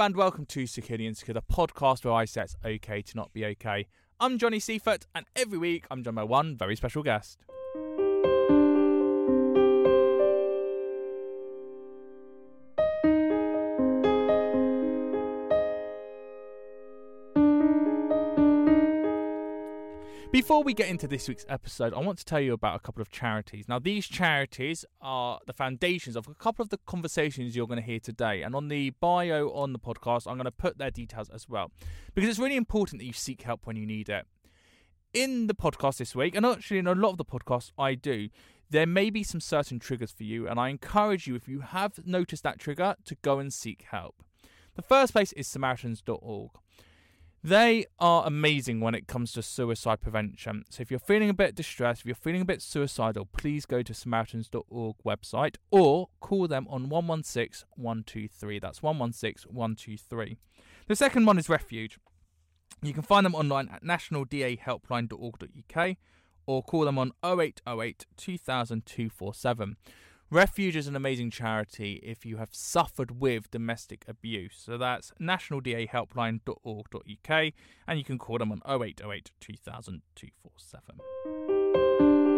And welcome to Security Insecure, the podcast where I say it's okay to not be okay. I'm Johnny Seifert, and every week I'm joined by one very special guest. Before we get into this week's episode, I want to tell you about a couple of charities. Now, these charities are the foundations of a couple of the conversations you're going to hear today. And on the bio on the podcast, I'm going to put their details as well. Because it's really important that you seek help when you need it. In the podcast this week, and actually in a lot of the podcasts I do, there may be some certain triggers for you. And I encourage you, if you have noticed that trigger, to go and seek help. The first place is Samaritans.org. They are amazing when it comes to suicide prevention. So if you're feeling a bit distressed, if you're feeling a bit suicidal, please go to Samaritans.org website or call them on 116 123. That's 116 123. The second one is Refuge. You can find them online at nationaldahelpline.org.uk or call them on 0808 2000 247. Refuge is an amazing charity if you have suffered with domestic abuse. So that's nationaldahelpline.org.uk and you can call them on 0808 2000 247.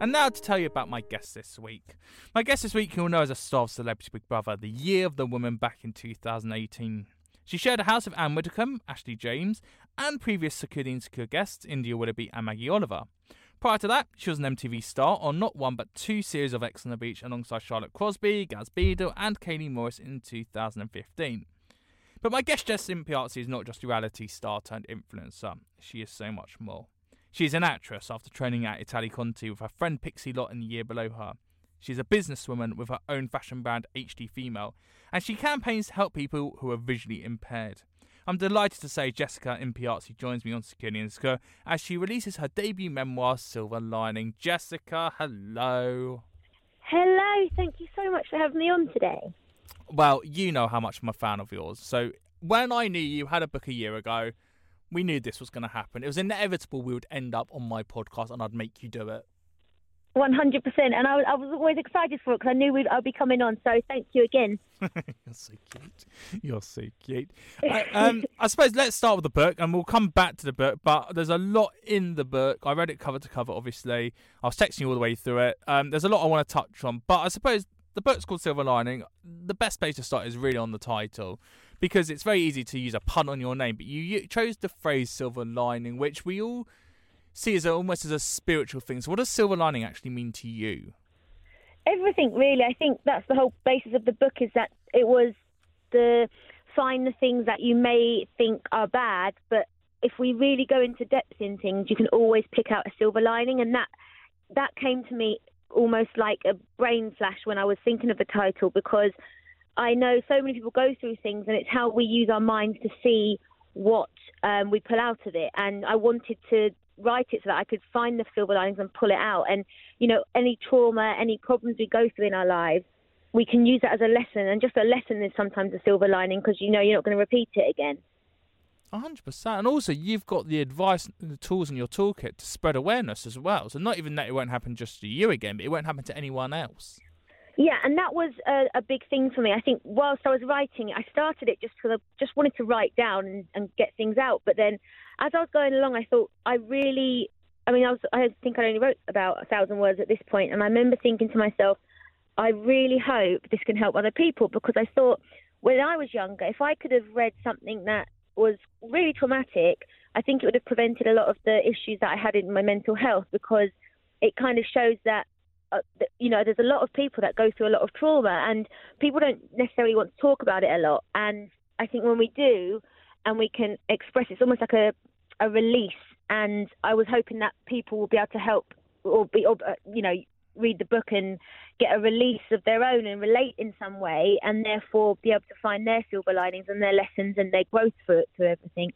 And now to tell you about my guest this week. My guest this week you'll know as a star of Celebrity Big Brother, the year of the woman back in 2018. She shared a house with Anne Widdecombe, Ashley James, and previous Security Insecure guests India Willoughby and Maggie Oliver. Prior to that, she was an MTV star on not one but two series of Ex on the Beach alongside Charlotte Crosby, Gaz Beadle, and Kayleigh Morris in 2015. But my guest Jess Impiazzi is not just a reality star turned influencer, she is so much more. She is an actress after training at Italia Conti with her friend Pixie Lott in the year below her. She's a businesswoman with her own fashion brand HD Female, and she campaigns to help people who are visually impaired. I'm delighted to say Jessica Impiazzi joins me on Security Insecure as she releases her debut memoir, Silver Lining. Jessica, hello. Hello, thank you so much for having me on today. Well, you know how much I'm a fan of yours. So when I knew you had a book a year ago, we knew this was going to happen. It was inevitable we would end up on my podcast and I'd make you do it. 100%. And I, I was always excited for it because I knew we'd, I'd be coming on. So thank you again. You're so cute. You're so cute. I, um, I suppose let's start with the book and we'll come back to the book. But there's a lot in the book. I read it cover to cover, obviously. I was texting you all the way through it. Um, there's a lot I want to touch on. But I suppose the book's called Silver Lining. The best place to start is really on the title because it's very easy to use a pun on your name, but you, you chose the phrase silver lining, which we all see as a, almost as a spiritual thing. So, what does silver lining actually mean to you? Everything, really. I think that's the whole basis of the book is that it was the find the things that you may think are bad, but if we really go into depth in things, you can always pick out a silver lining, and that that came to me almost like a brain flash when I was thinking of the title because I know so many people go through things, and it's how we use our minds to see what um, we pull out of it. And I wanted to write it so that I could find the silver linings and pull it out. And you know, any trauma, any problems we go through in our lives, we can use that as a lesson, and just a lesson is sometimes a silver lining because you know you're not going to repeat it again. Hundred percent, and also you've got the advice, and the tools in your toolkit to spread awareness as well. So not even that it won't happen just to you again, but it won't happen to anyone else. Yeah, and that was a, a big thing for me. I think whilst I was writing it, I started it just because I just wanted to write down and, and get things out. But then, as I was going along, I thought I really, I mean, I was, I think I only wrote about a thousand words at this point, and I remember thinking to myself, I really hope this can help other people because I thought when I was younger, if I could have read something that was really traumatic, I think it would have prevented a lot of the issues that I had in my mental health because it kind of shows that uh, you know, there's a lot of people that go through a lot of trauma, and people don't necessarily want to talk about it a lot. And I think when we do, and we can express, it's almost like a a release. And I was hoping that people will be able to help, or be, or, uh, you know, read the book and get a release of their own and relate in some way, and therefore be able to find their silver linings and their lessons and their growth through, through everything.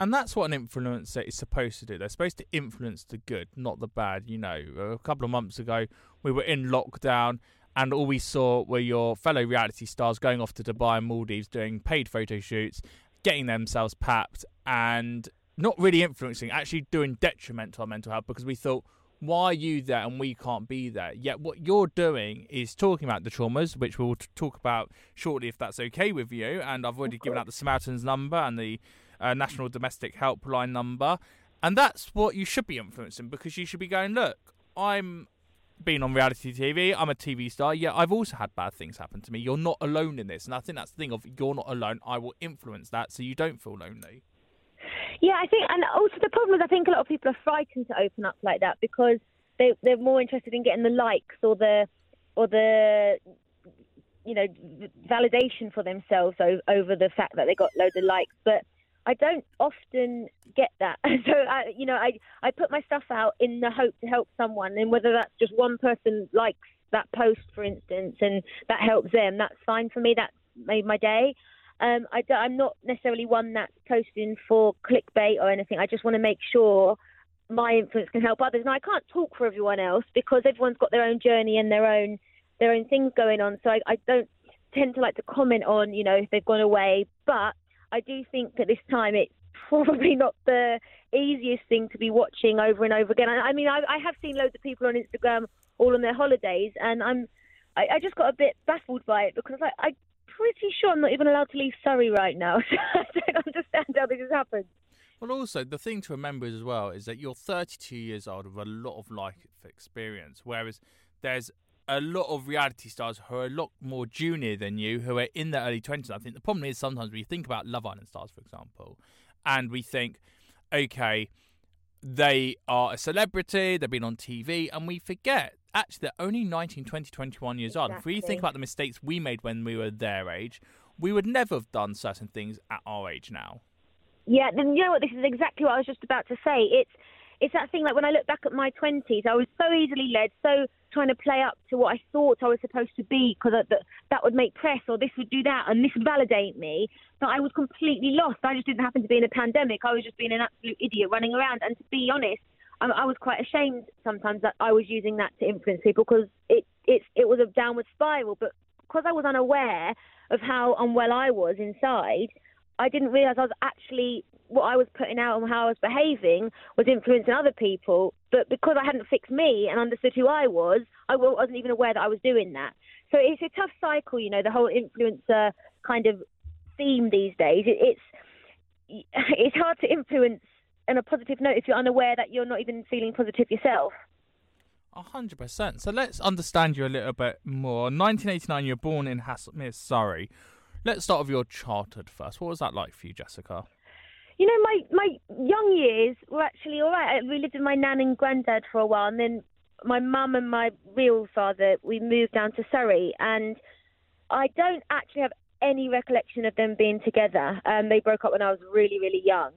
And that's what an influencer is supposed to do. They're supposed to influence the good, not the bad. You know, a couple of months ago, we were in lockdown, and all we saw were your fellow reality stars going off to Dubai and Maldives doing paid photo shoots, getting themselves papped, and not really influencing, actually doing detriment to our mental health because we thought, why are you there and we can't be there? Yet what you're doing is talking about the traumas, which we'll talk about shortly if that's okay with you. And I've already given out the Samaritans number and the uh, National Domestic Helpline number. And that's what you should be influencing because you should be going, look, I'm being on reality TV, I'm a TV star. Yeah, I've also had bad things happen to me. You're not alone in this. And I think that's the thing of you're not alone. I will influence that so you don't feel lonely. Yeah, I think, and also the problem is, I think a lot of people are frightened to open up like that because they they're more interested in getting the likes or the or the you know validation for themselves over, the fact that they got loads of likes. But I don't often get that. So I, you know, I I put my stuff out in the hope to help someone, and whether that's just one person likes that post, for instance, and that helps them, that's fine for me. That's made my day. Um, I am not necessarily one that's posting for clickbait or anything. I just want to make sure my influence can help others. Now I can't talk for everyone else because everyone's got their own journey and their own their own things going on. So I, I don't tend to like to comment on, you know, if they've gone away. But I do think at this time it's probably not the easiest thing to be watching over and over again. I, I mean, I, I, have seen loads of people on Instagram all on their holidays, and I'm I, I just got a bit baffled by it because like, I'm pretty sure I'm not even allowed to leave Surrey right now. So I don't understand how this has happened. Well, also the thing to remember as well is that you're 32 years old with a lot of life experience, whereas there's a lot of reality stars who are a lot more junior than you, who are in their early 20s. I think the problem is sometimes we think about Love Island stars, for example, and we think, okay, they are a celebrity, they've been on TV, and we forget actually they're only 19, 20, 21 years exactly. old. If we think about the mistakes we made when we were their age, we would never have done certain things at our age now. Yeah, then you know what? This is exactly what I was just about to say. It's it's that thing like when I look back at my 20s, I was so easily led, so trying to play up to what I thought I was supposed to be because that, that would make press or this would do that and this would validate me. But I was completely lost. I just didn't happen to be in a pandemic. I was just being an absolute idiot running around. And to be honest, I, I was quite ashamed sometimes that I was using that to influence people because it, it, it was a downward spiral. But because I was unaware of how unwell I was inside, I didn't realise I was actually what I was putting out and how I was behaving was influencing other people. But because I hadn't fixed me and understood who I was, I wasn't even aware that I was doing that. So it's a tough cycle, you know, the whole influencer kind of theme these days. It's it's hard to influence on a positive note if you're unaware that you're not even feeling positive yourself. A hundred percent. So let's understand you a little bit more. 1989, you were born in Haslemere, Surrey. Let's start with your childhood first. What was that like for you, Jessica? You know, my my young years were actually all right. We lived with my nan and granddad for a while, and then my mum and my real father we moved down to Surrey, and I don't actually have any recollection of them being together. Um, they broke up when I was really really young.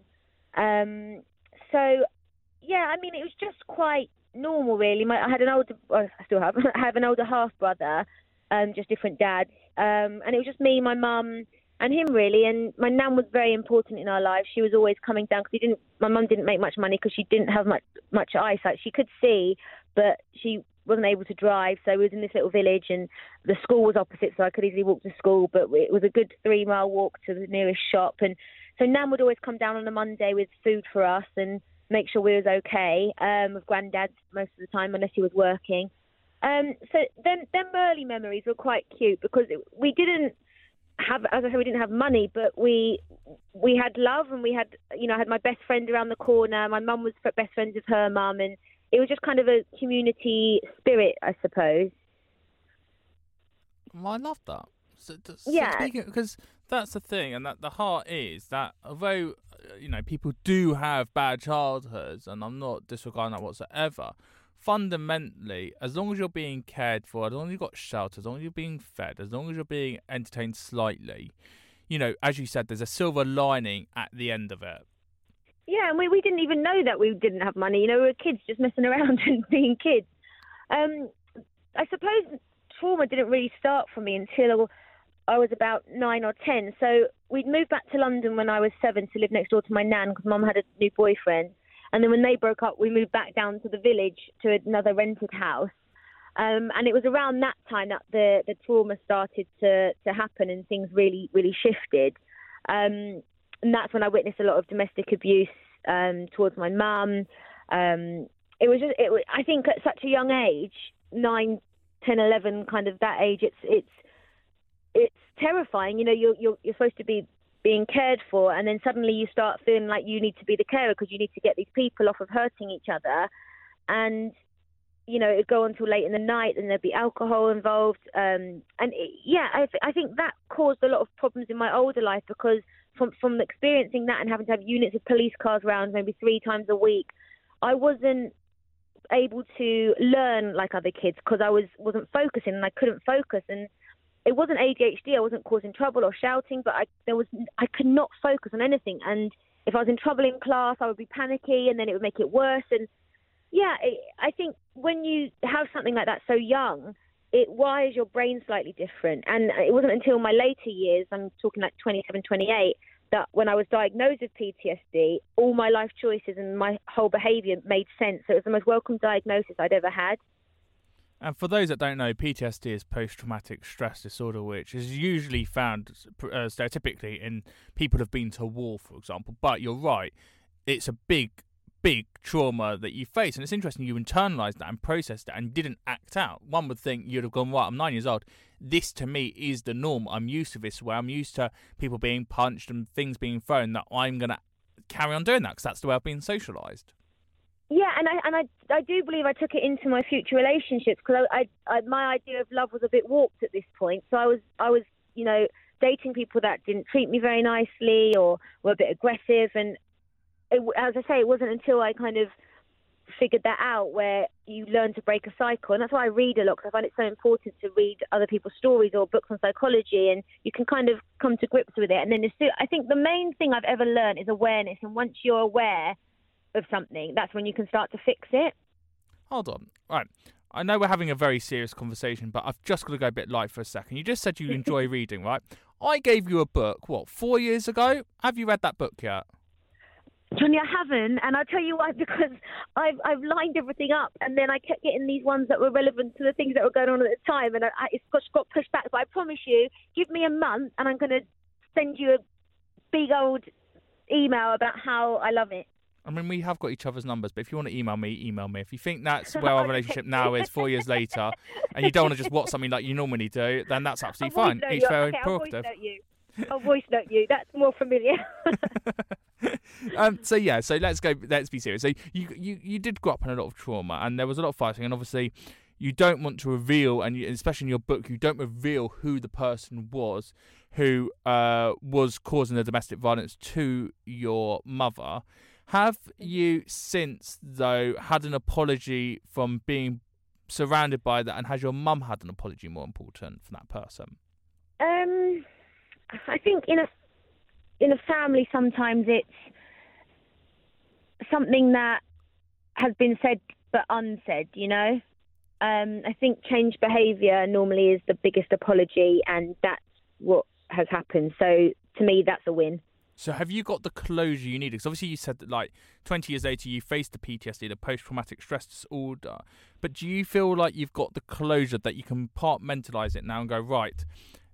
Um, so yeah, I mean it was just quite normal really. My, I had an older, well, I still have, I have an older half brother, um, just different dads, um, and it was just me, my mum and him really. And my nan was very important in our lives. She was always coming down because didn't. My mum didn't make much money because she didn't have much much eyesight. She could see, but she wasn't able to drive, so we was in this little village, and the school was opposite, so I could easily walk to school. But it was a good three mile walk to the nearest shop, and so Nan would always come down on a Monday with food for us and make sure we was okay. Um, with Grandad most of the time, unless he was working. Um, so then, them early memories were quite cute because we didn't have, as I said, we didn't have money, but we we had love and we had, you know, I had my best friend around the corner. My mum was best friends with her mum, and it was just kind of a community spirit, I suppose. Well, I love that. So, so Yeah. because that's the thing, and that the heart is that although uh, you know people do have bad childhoods, and I'm not disregarding that whatsoever. Fundamentally, as long as you're being cared for, as long as you've got shelter, as long as you're being fed, as long as you're being entertained slightly, you know, as you said, there's a silver lining at the end of it. Yeah, and we, we didn't even know that we didn't have money. You know, we were kids just messing around and being kids. Um, I suppose trauma didn't really start for me until I was about nine or ten. So we'd moved back to London when I was seven to live next door to my nan because mum had a new boyfriend. And then when they broke up, we moved back down to the village to another rented house. Um, and it was around that time that the, the trauma started to, to happen and things really, really shifted. Um, and that's when I witnessed a lot of domestic abuse um, towards my mum. Um, it was just, it I think at such a young age, nine, ten, eleven, kind of that age, it's it's it's terrifying. You know, you're you're you're supposed to be being cared for, and then suddenly you start feeling like you need to be the carer because you need to get these people off of hurting each other, and you know it'd go on till late in the night, and there'd be alcohol involved, um, and it, yeah, I, th- I think that caused a lot of problems in my older life because from from experiencing that and having to have units of police cars around maybe three times a week, I wasn't able to learn like other kids because I was wasn't focusing and I couldn't focus. And it wasn't ADHD. I wasn't causing trouble or shouting, but I there was I could not focus on anything. And if I was in trouble in class, I would be panicky, and then it would make it worse. And yeah, it, I think when you have something like that so young, it wires your brain slightly different. And it wasn't until my later years, I'm talking like 27, 28, that when I was diagnosed with PTSD, all my life choices and my whole behaviour made sense. So it was the most welcome diagnosis I'd ever had. And for those that don't know, PTSD is post traumatic stress disorder, which is usually found uh, stereotypically in people who've been to war, for example. But you're right, it's a big, big trauma that you face. And it's interesting you internalized that and processed it and didn't act out. One would think you'd have gone, right, I'm nine years old. This to me is the norm. I'm used to this way. I'm used to people being punched and things being thrown, that I'm going to carry on doing that because that's the way I've been socialized. Yeah, and I and I I do believe I took it into my future relationships because I, I, I my idea of love was a bit warped at this point. So I was I was you know dating people that didn't treat me very nicely or were a bit aggressive, and it, as I say, it wasn't until I kind of figured that out where you learn to break a cycle, and that's why I read a lot because I find it so important to read other people's stories or books on psychology, and you can kind of come to grips with it. And then as soon, I think the main thing I've ever learned is awareness, and once you're aware of something, that's when you can start to fix it. Hold on. Right. I know we're having a very serious conversation, but I've just got to go a bit light for a second. You just said you enjoy reading, right? I gave you a book, what, four years ago? Have you read that book yet? Johnny, I haven't, and I'll tell you why. Because I've I've lined everything up, and then I kept getting these ones that were relevant to the things that were going on at the time, and I, I, it's got, got pushed back. But I promise you, give me a month, and I'm going to send you a big old email about how I love it. I mean, we have got each other's numbers, but if you want to email me, email me. If you think that's where our relationship now is, four years later, and you don't want to just watch something like you normally do, then that's absolutely fine. Each their own okay, I'll voice prerogative. note you. I'll voice note you. That's more familiar. um, so yeah, so let's go. Let's be serious. So you you you did grow up in a lot of trauma, and there was a lot of fighting, and obviously you don't want to reveal, and you, especially in your book, you don't reveal who the person was who uh, was causing the domestic violence to your mother. Have you since though had an apology from being surrounded by that, and has your mum had an apology more important from that person? Um, I think in a in a family sometimes it's something that has been said but unsaid. You know, um, I think change behaviour normally is the biggest apology, and that's what has happened. So to me, that's a win. So have you got the closure you needed? Because obviously you said that like 20 years later you faced the PTSD, the post-traumatic stress disorder. But do you feel like you've got the closure that you can compartmentalize it now and go right?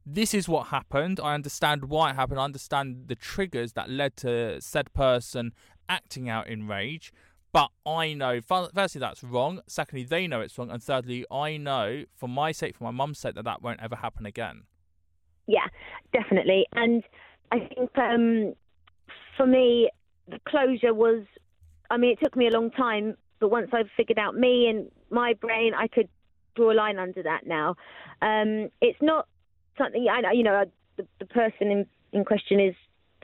This is what happened. I understand why it happened. I understand the triggers that led to said person acting out in rage. But I know, firstly, that's wrong. Secondly, they know it's wrong. And thirdly, I know, for my sake, for my mum's sake, that that won't ever happen again. Yeah, definitely. And I think um, for me, the closure was. I mean, it took me a long time, but once I've figured out me and my brain, I could draw a line under that now. Um, it's not something I know. You know, the, the person in, in question is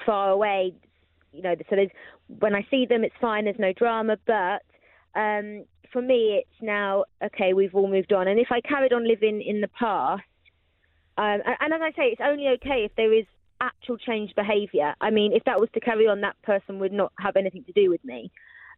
far away. You know, so there's when I see them, it's fine. There's no drama, but um, for me, it's now okay. We've all moved on, and if I carried on living in the past, um, and, and as I say, it's only okay if there is actual changed behaviour. I mean, if that was to carry on, that person would not have anything to do with me.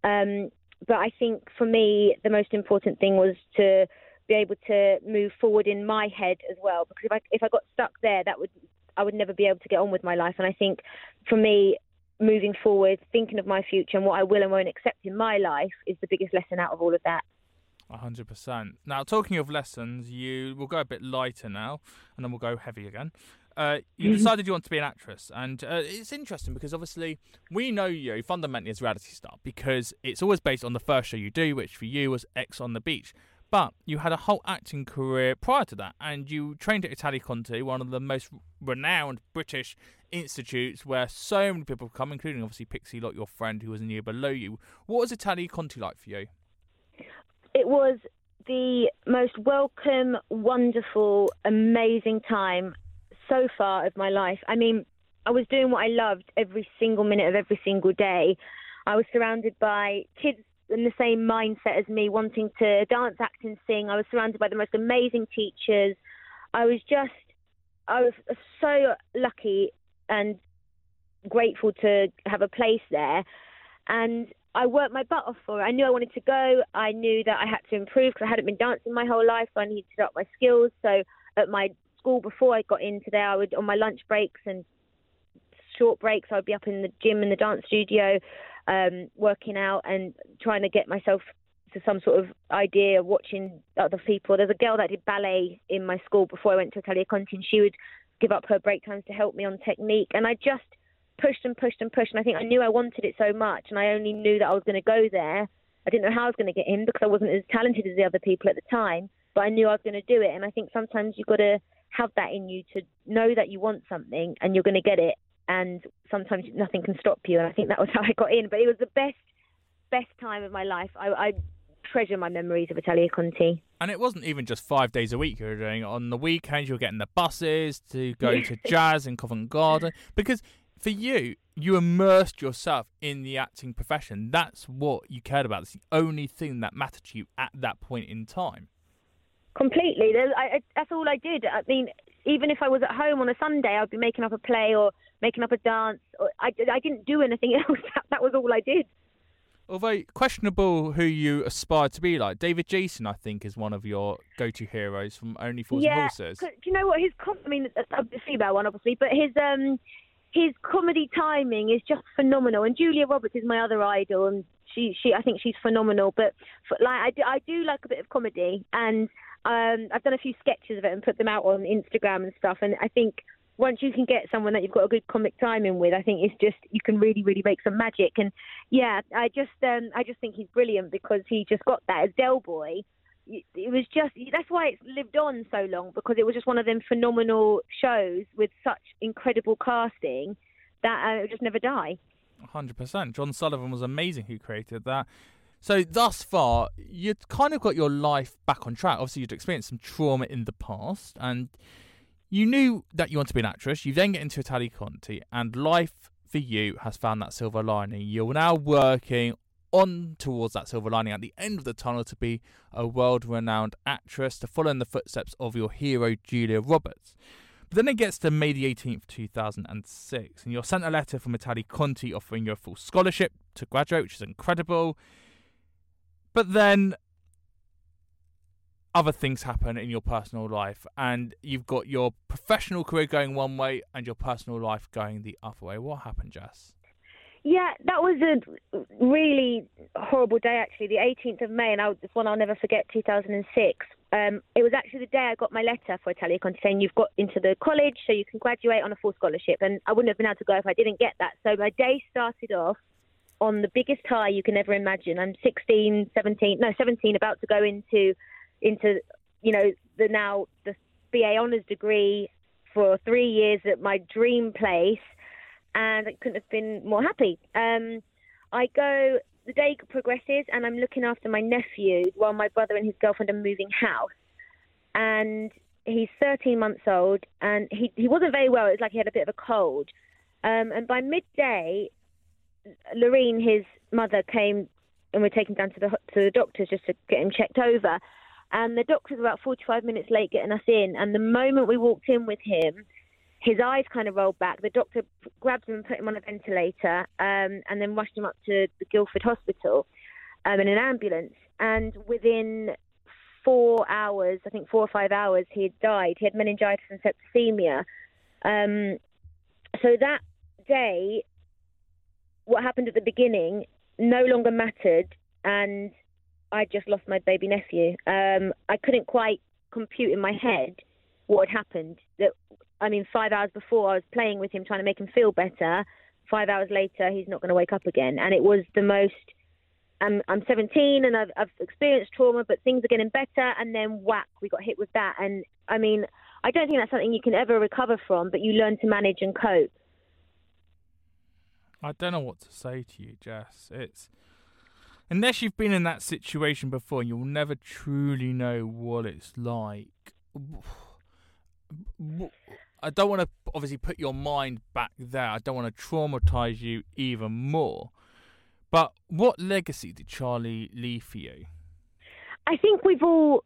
Um, but I think for me, the most important thing was to be able to move forward in my head as well. Because if I if I got stuck there, that would I would never be able to get on with my life. And I think for me, moving forward, thinking of my future and what I will and won't accept in my life is the biggest lesson out of all of that. 100%. Now, talking of lessons, you will go a bit lighter now, and then we'll go heavy again. Uh, you decided you want to be an actress, and uh, it's interesting because obviously we know you fundamentally as a reality star because it's always based on the first show you do, which for you was Ex on the Beach. But you had a whole acting career prior to that, and you trained at Italia Conti, one of the most renowned British institutes where so many people come, including obviously Pixie Lott, your friend who was in year below you. What was Italia Conti like for you? It was the most welcome, wonderful, amazing time so far of my life. I mean, I was doing what I loved every single minute of every single day. I was surrounded by kids in the same mindset as me, wanting to dance, act, and sing. I was surrounded by the most amazing teachers. I was just, I was so lucky and grateful to have a place there. And I worked my butt off for it. I knew I wanted to go. I knew that I had to improve because I hadn't been dancing my whole life. So I needed to up my skills. So at my school before I got into there, I would on my lunch breaks and short breaks, I'd be up in the gym in the dance studio, um, working out and trying to get myself to some sort of idea watching other people. There's a girl that did ballet in my school before I went to Italia Conti, and she would give up her break times to help me on technique. And I just pushed and pushed and pushed, and I think I knew I wanted it so much, and I only knew that I was going to go there. I didn't know how I was going to get in because I wasn't as talented as the other people at the time, but I knew I was going to do it. And I think sometimes you've got to have that in you to know that you want something and you're going to get it. And sometimes nothing can stop you. And I think that was how I got in. But it was the best, best time of my life. I, I treasure my memories of Italia Conti. And it wasn't even just five days a week you were doing. On the weekends, you were getting the buses to go to jazz in Covent Garden. Because for you, you immersed yourself in the acting profession. That's what you cared about. It's the only thing that mattered to you at that point in time. Completely. I, that's all I did. I mean, even if I was at home on a Sunday, I'd be making up a play or making up a dance. I, I didn't do anything else. That, that was all I did. Although questionable who you aspire to be like, David Jason, I think, is one of your go-to heroes from Only Fools yeah, and Horses. Do you know what his? Com- I mean, the female one, obviously, but his um his comedy timing is just phenomenal. And Julia Roberts is my other idol, and she she I think she's phenomenal. But for, like I do, I do like a bit of comedy, and um, I've done a few sketches of it and put them out on Instagram and stuff. And I think once you can get someone that you've got a good comic timing with, I think it's just you can really, really make some magic. And yeah, I just um, I just think he's brilliant because he just got that as Del Boy. It was just that's why it's lived on so long because it was just one of them phenomenal shows with such incredible casting that uh, it would just never die. 100%. John Sullivan was amazing who created that. So thus far, you'd kind of got your life back on track. Obviously, you'd experienced some trauma in the past, and you knew that you want to be an actress. You then get into Italia Conti, and life for you has found that silver lining. You're now working on towards that silver lining at the end of the tunnel to be a world-renowned actress, to follow in the footsteps of your hero Julia Roberts. But then it gets to May the 18th, 2006, and you're sent a letter from Italia Conti offering you a full scholarship to graduate, which is incredible. But then other things happen in your personal life, and you've got your professional career going one way and your personal life going the other way. What happened, Jess? Yeah, that was a really horrible day, actually, the 18th of May, and I, it's one I'll never forget, 2006. Um, it was actually the day I got my letter for Italia Conti saying you've got into the college, so you can graduate on a full scholarship, and I wouldn't have been able to go if I didn't get that. So my day started off on the biggest high you can ever imagine. I'm 16, 17, no, 17, about to go into, into, you know, the now the BA honours degree for three years at my dream place and I couldn't have been more happy. Um, I go, the day progresses, and I'm looking after my nephew while my brother and his girlfriend are moving house. And he's 13 months old, and he, he wasn't very well. It was like he had a bit of a cold. Um, and by midday, Lorene, his mother, came and we're taken down to the to the doctors just to get him checked over. And the doctors were about 45 minutes late getting us in. And the moment we walked in with him, his eyes kind of rolled back. The doctor grabbed him and put him on a ventilator, um, and then rushed him up to the Guildford Hospital um, in an ambulance. And within four hours, I think four or five hours, he had died. He had meningitis and septicemia. Um, so that day, what happened at the beginning no longer mattered, and I just lost my baby nephew. Um, I couldn't quite compute in my head what had happened. That I mean, five hours before I was playing with him, trying to make him feel better. Five hours later, he's not going to wake up again, and it was the most. I'm I'm 17 and I've I've experienced trauma, but things are getting better, and then whack, we got hit with that, and I mean, I don't think that's something you can ever recover from, but you learn to manage and cope. I don't know what to say to you, Jess. It's unless you've been in that situation before, you'll never truly know what it's like. I don't want to obviously put your mind back there. I don't want to traumatize you even more. But what legacy did Charlie leave for you? I think we've all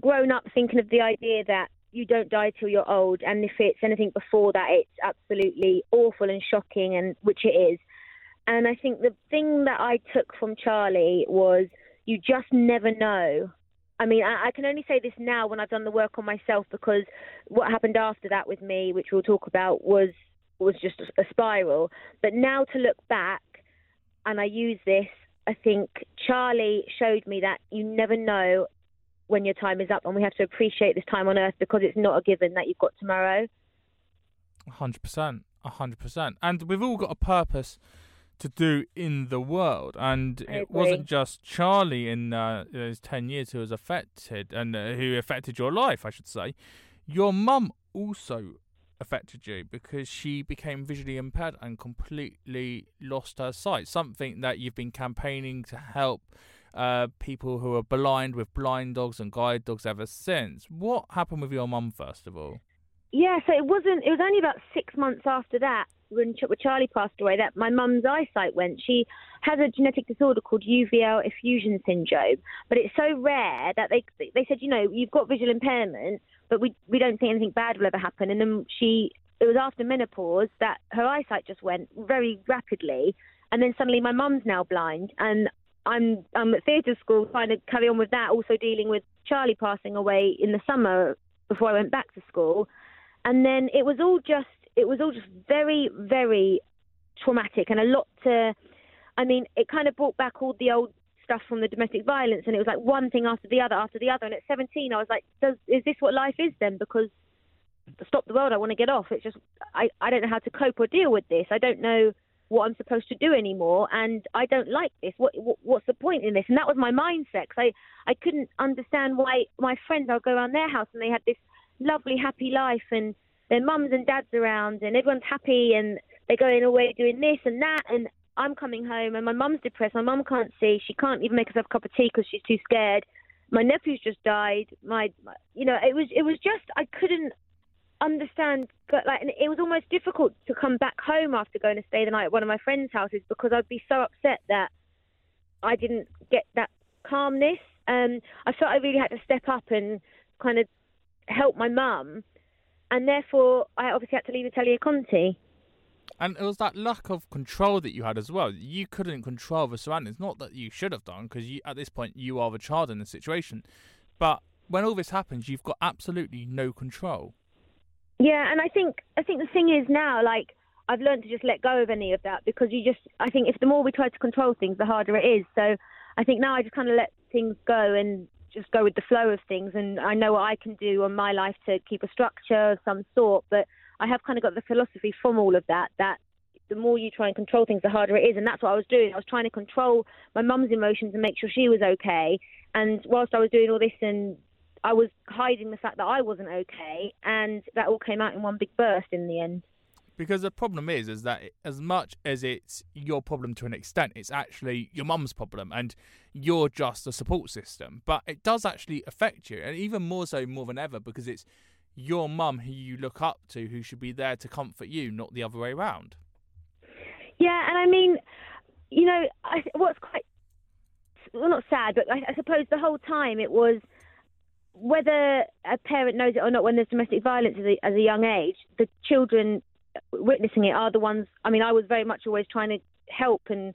grown up thinking of the idea that you don't die till you're old, and if it's anything before that, it's absolutely awful and shocking, and which it is. And I think the thing that I took from Charlie was you just never know I mean, I, I, can only say this now when I've done the work on myself because what happened after that with me, which we'll talk about, was was just a, a spiral. But now to look back, and I use this, I think Charlie showed me that you never know when your time is up, and we have to appreciate this time on Earth because it's not a given that you've got tomorrow. hundred percent, hundred percent, and we've all got a purpose to do in the world. And it wasn't just Charlie in uh, those 10 years who was affected and uh, who affected your life, I should say. Your mum also affected you because she became visually impaired and completely lost her sight. Something that you've been campaigning to help uh, people who are blind with blind dogs and guide dogs ever since. What happened with your mum, first of all? Yeah, so it wasn't. It was only about six months after that when Charlie passed away that my mum's eyesight went. She has a genetic disorder called uveal effusion syndrome, but it's so rare that they they said, you know, you've got visual impairment, but we we don't think anything bad will ever happen. And then she, it was after menopause that her eyesight just went very rapidly, and then suddenly my mum's now blind, and I'm I'm at theatre school trying to carry on with that, also dealing with Charlie passing away in the summer before I went back to school, and then it was all just it was all just very, very traumatic and a lot to. I mean, it kind of brought back all the old stuff from the domestic violence, and it was like one thing after the other after the other. And at 17, I was like, Does, is this what life is then? Because stop the world, I want to get off. It's just I, I don't know how to cope or deal with this. I don't know what I'm supposed to do anymore, and I don't like this. What, what what's the point in this? And that was my mindset. Cause I I couldn't understand why my friends. I'd go around their house and they had this lovely, happy life, and their mums and dads around and everyone's happy and they're going away doing this and that and I'm coming home and my mum's depressed. My mum can't see. She can't even make herself a cup of tea because she's too scared. My nephew's just died. My, my, you know, it was it was just I couldn't understand. But like, it was almost difficult to come back home after going to stay the night at one of my friends' houses because I'd be so upset that I didn't get that calmness. Um, I felt I really had to step up and kind of help my mum and therefore I obviously had to leave Italia Conti. And it was that lack of control that you had as well. You couldn't control the surroundings. Not that you should have done, because at this point you are the child in the situation. But when all this happens, you've got absolutely no control. Yeah, and I think I think the thing is now, like I've learned to just let go of any of that because you just I think if the more we try to control things, the harder it is. So I think now I just kind of let things go and just go with the flow of things, and I know what I can do on my life to keep a structure of some sort. But I have kind of got the philosophy from all of that that the more you try and control things, the harder it is. And that's what I was doing. I was trying to control my mum's emotions and make sure she was okay. And whilst I was doing all this and I was hiding the fact that I wasn't okay, and that all came out in one big burst in the end. Because the problem is, is that as much as it's your problem to an extent, it's actually your mum's problem, and you're just a support system. But it does actually affect you, and even more so, more than ever, because it's your mum who you look up to, who should be there to comfort you, not the other way around. Yeah, and I mean, you know, I, what's quite well, not sad, but I, I suppose the whole time it was whether a parent knows it or not. When there's domestic violence as a, as a young age, the children witnessing it are the ones. I mean, I was very much always trying to help, and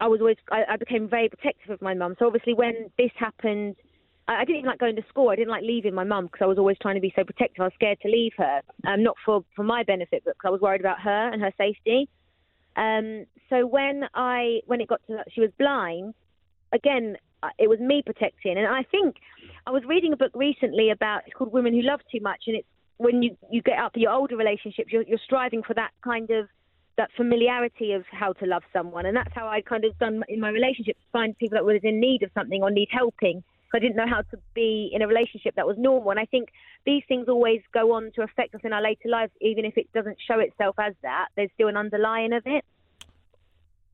I was always. I, I became very protective of my mum. So obviously, when this happened. I didn't even like going to school. I didn't like leaving my mum because I was always trying to be so protective. I was scared to leave her, um, not for, for my benefit, but because I was worried about her and her safety. Um, so when I when it got to that, she was blind. Again, it was me protecting, and I think I was reading a book recently about it's called Women Who Love Too Much, and it's when you you get up your older relationships, you're, you're striving for that kind of that familiarity of how to love someone, and that's how I kind of done in my relationships. Find people that was in need of something or need helping. I didn't know how to be in a relationship that was normal. And I think these things always go on to affect us in our later lives, even if it doesn't show itself as that. There's still an underlying of it.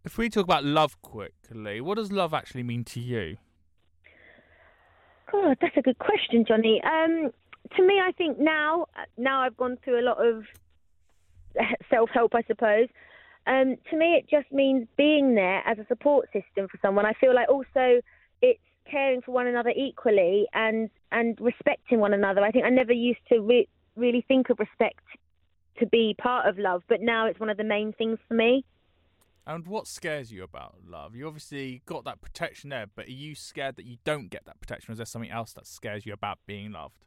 If we talk about love quickly, what does love actually mean to you? God, that's a good question, Johnny. Um, to me, I think now, now I've gone through a lot of self-help, I suppose. Um, to me, it just means being there as a support system for someone. I feel like also it's caring for one another equally and and respecting one another. I think I never used to re- really think of respect to be part of love, but now it's one of the main things for me. And what scares you about love? You obviously got that protection there, but are you scared that you don't get that protection? Or is there something else that scares you about being loved?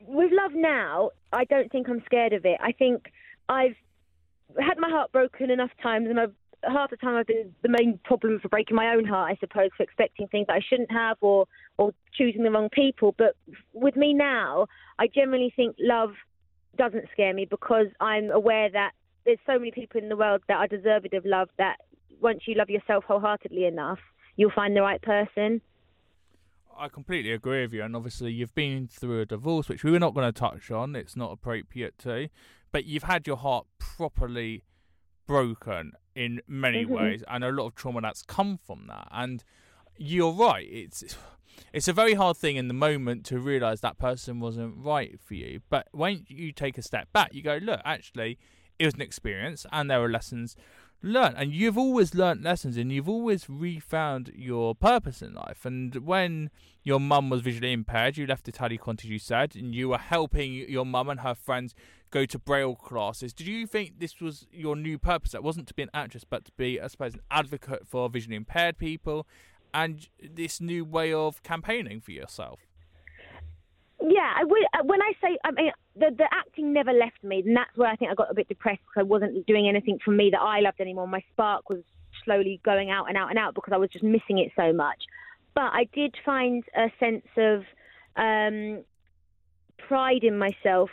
With love now, I don't think I'm scared of it. I think I've had my heart broken enough times, and I've half the time I've been the main problem for breaking my own heart, I suppose, for expecting things that I shouldn't have or or choosing the wrong people. But with me now, I generally think love doesn't scare me because I'm aware that there's so many people in the world that are deserving of love that once you love yourself wholeheartedly enough, you'll find the right person. I completely agree with you, and obviously you've been through a divorce, which we were not going to touch on. It's not appropriate to, but you've had your heart properly broken in many mm-hmm. ways, and a lot of trauma that's come from that. And you're right; it's it's a very hard thing in the moment to realize that person wasn't right for you. But when you take a step back, you go, look, actually, it was an experience, and there were lessons learned. And you've always learned lessons, and you've always refound your purpose in life. And when your mum was visually impaired, you left the Italia Conti, you said, and you were helping your mum and her friends go to Braille classes. Did you think this was your new purpose? That wasn't to be an actress, but to be, I suppose, an advocate for visually impaired people and this new way of campaigning for yourself? Yeah, I would, uh, when I say, I mean, the, the acting never left me, and that's where I think I got a bit depressed because I wasn't doing anything for me that I loved anymore. My spark was slowly going out and out and out because I was just missing it so much. But I did find a sense of um, pride in myself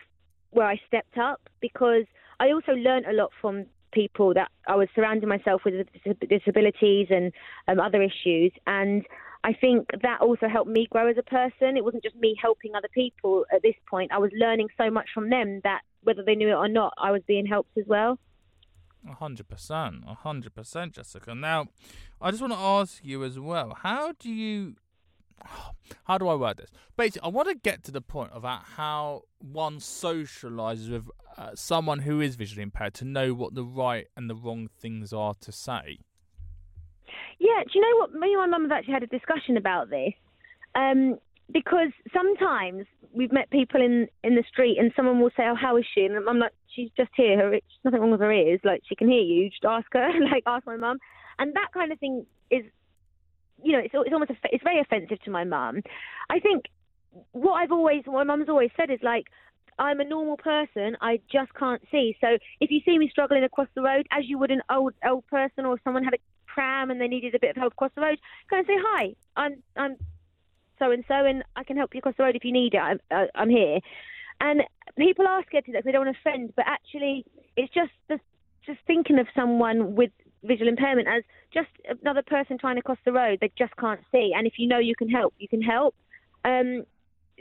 where I stepped up because I also learned a lot from people that I was surrounding myself with disabilities and um, other issues. And I think that also helped me grow as a person. It wasn't just me helping other people at this point. I was learning so much from them that whether they knew it or not, I was being helped as well. A hundred percent, a hundred percent, Jessica. Now, I just want to ask you as well: How do you how do I word this? Basically, I want to get to the point about how one socializes with uh, someone who is visually impaired to know what the right and the wrong things are to say. Yeah, do you know what? Me and my mum have actually had a discussion about this. Um, because sometimes we've met people in in the street and someone will say, "Oh, how is she?" And I'm like, "She's just here. Her, nothing wrong with her ears. Like she can hear you. Just ask her. like ask my mum." And that kind of thing is you know, it's, it's almost it's very offensive to my mum. I think what I've always, what my mum's always said is like, I'm a normal person. I just can't see. So if you see me struggling across the road, as you would an old old person, or someone had a pram and they needed a bit of help across the road, go and say hi. I'm I'm so and so, and I can help you across the road if you need it. I'm uh, I'm here. And people are scared to that they don't want to offend, but actually, it's just the, just thinking of someone with visual impairment as just another person trying to cross the road. They just can't see, and if you know you can help, you can help. Um,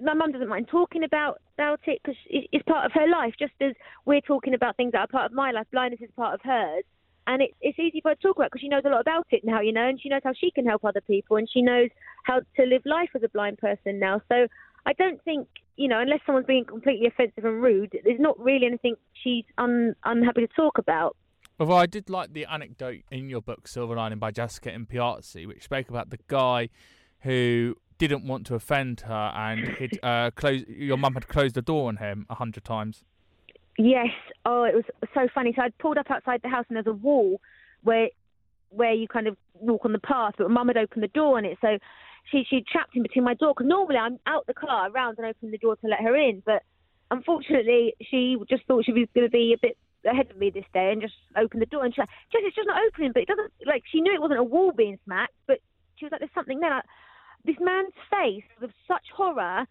my mum doesn't mind talking about about it because it's part of her life, just as we're talking about things that are part of my life. Blindness is part of hers, and it's it's easy for her to talk about because she knows a lot about it now, you know, and she knows how she can help other people, and she knows how to live life as a blind person now. So I don't think, you know, unless someone's being completely offensive and rude, there's not really anything she's un, unhappy to talk about. Although I did like the anecdote in your book, Silver Lining by Jessica Impiazzi, which spoke about the guy who didn't want to offend her and uh, closed, your mum had closed the door on him a hundred times. Yes. Oh, it was so funny. So I'd pulled up outside the house and there's a wall where where you kind of walk on the path, but mum had opened the door on it. So she she trapped in between my door because normally I'm out the car around and open the door to let her in, but unfortunately she just thought she was going to be a bit ahead of me this day and just opened the door and she like, just it's just not opening, but it doesn't like she knew it wasn't a wall being smacked, but she was like, there's something there. Like, this man's face with such horror.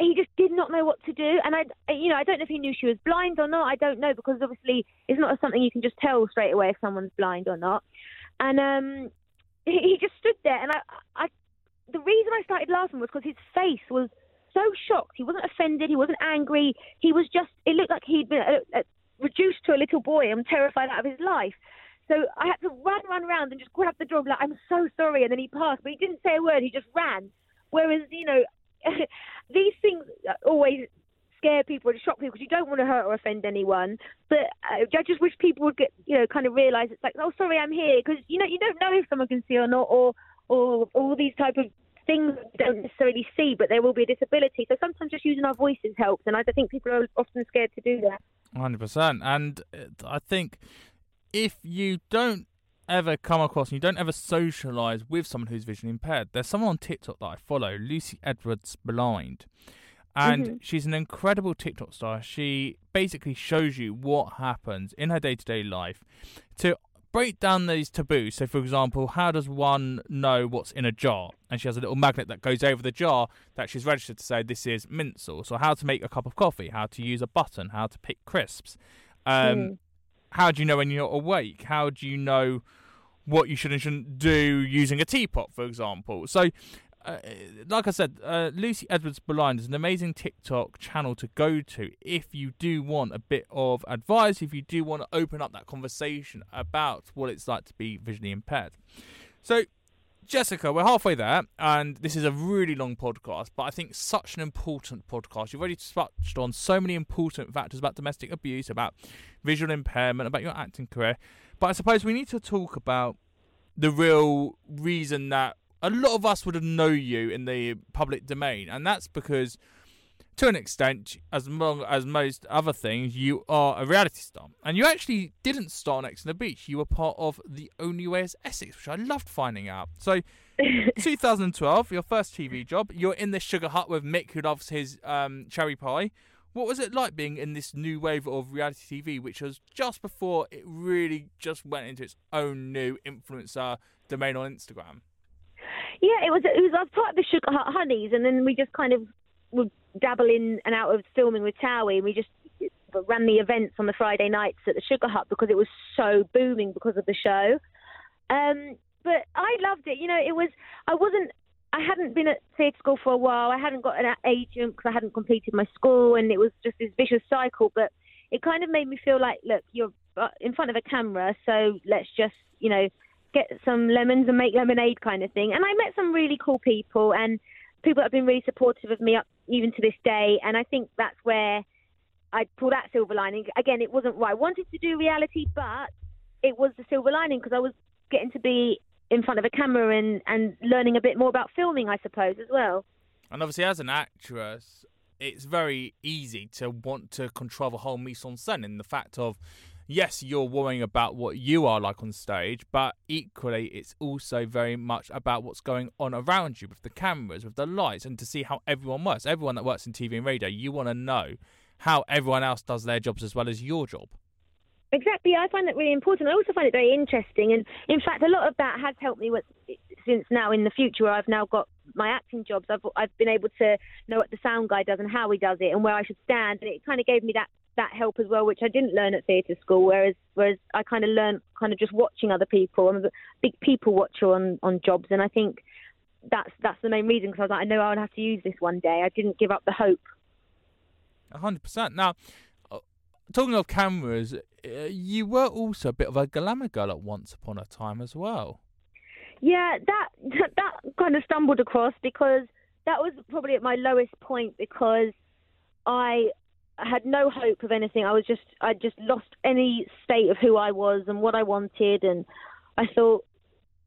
He just did not know what to do, and I, you know, I don't know if he knew she was blind or not. I don't know because obviously it's not something you can just tell straight away if someone's blind or not. And um, he, he just stood there, and I, I, the reason I started laughing was because his face was so shocked. He wasn't offended. He wasn't angry. He was just. It looked like he'd been uh, uh, reduced to a little boy and terrified out of his life. So I had to run, run around and just grab the dog. Like I'm so sorry, and then he passed, but he didn't say a word. He just ran. Whereas you know, these things always scare people and shock people because you don't want to hurt or offend anyone. But uh, I just wish people would get you know kind of realise it's like oh sorry I'm here because you know you don't know if someone can see or not or or all these type of things we don't necessarily see, but there will be a disability. So sometimes just using our voices helps, and I think people are often scared to do that. Hundred percent, and uh, I think if you don't ever come across and you don't ever socialize with someone who's visually impaired, there's someone on TikTok that I follow, Lucy Edwards Blind. And mm-hmm. she's an incredible TikTok star. She basically shows you what happens in her day to day life to break down these taboos. So, for example, how does one know what's in a jar? And she has a little magnet that goes over the jar that she's registered to say this is mint sauce, or how to make a cup of coffee, how to use a button, how to pick crisps. Um, mm how do you know when you're awake? How do you know what you should and shouldn't do using a teapot, for example? So, uh, like I said, uh, Lucy Edwards Blind is an amazing TikTok channel to go to if you do want a bit of advice, if you do want to open up that conversation about what it's like to be visually impaired. So, Jessica, we're halfway there, and this is a really long podcast, but I think such an important podcast. You've already touched on so many important factors about domestic abuse, about visual impairment, about your acting career. But I suppose we need to talk about the real reason that a lot of us would have know you in the public domain, and that's because to an extent, as long as most other things, you are a reality star. And you actually didn't start on Ex on the Beach. You were part of The Only Way is Essex, which I loved finding out. So, 2012, your first TV job, you're in the sugar hut with Mick, who loves his um, cherry pie. What was it like being in this new wave of reality TV, which was just before it really just went into its own new influencer domain on Instagram? Yeah, it was. It was. I was part of the Sugar Hut Honeys, and then we just kind of would dabble in and out of filming with Towie, and we just ran the events on the Friday nights at the Sugar Hut because it was so booming because of the show. Um, but I loved it. You know, it was. I wasn't. I hadn't been at theatre school for a while. I hadn't got an agent because I hadn't completed my school, and it was just this vicious cycle. But it kind of made me feel like, look, you're uh, in front of a camera, so let's just, you know, get some lemons and make lemonade kind of thing. And I met some really cool people, and people that have been really supportive of me up even to this day. And I think that's where I pull that silver lining. Again, it wasn't what I wanted to do reality, but it was the silver lining because I was getting to be in front of a camera and, and learning a bit more about filming, I suppose, as well. And obviously, as an actress, it's very easy to want to control the whole mise en scène in the fact of yes, you're worrying about what you are like on stage, but equally, it's also very much about what's going on around you with the cameras, with the lights, and to see how everyone works. Everyone that works in TV and radio, you want to know how everyone else does their jobs as well as your job. Exactly, I find that really important. I also find it very interesting, and in fact, a lot of that has helped me with, since now in the future, where I've now got my acting jobs. I've I've been able to know what the sound guy does and how he does it, and where I should stand, and it kind of gave me that that help as well, which I didn't learn at theatre school. Whereas whereas I kind of learned kind of just watching other people. I'm a big people watcher on on jobs, and I think that's that's the main reason because I was like, I know I'll have to use this one day. I didn't give up the hope. hundred percent. Now, uh, talking of cameras, uh, you were also a bit of a glamour girl at once upon a time as well. Yeah, that that kind of stumbled across because that was probably at my lowest point because I had no hope of anything. I was just I just lost any state of who I was and what I wanted, and I thought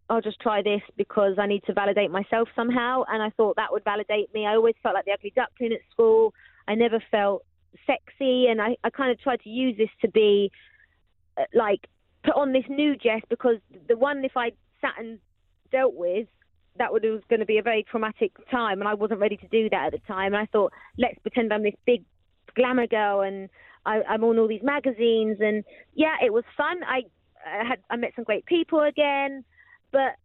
I'll just try this because I need to validate myself somehow. And I thought that would validate me. I always felt like the ugly duckling at school. I never felt sexy, and I, I kind of tried to use this to be uh, like put on this new Jess because the one if I sat and dealt with that was going to be a very traumatic time, and I wasn't ready to do that at the time. And I thought, let's pretend I'm this big glamour girl, and I, I'm on all these magazines, and yeah, it was fun. I, I had I met some great people again, but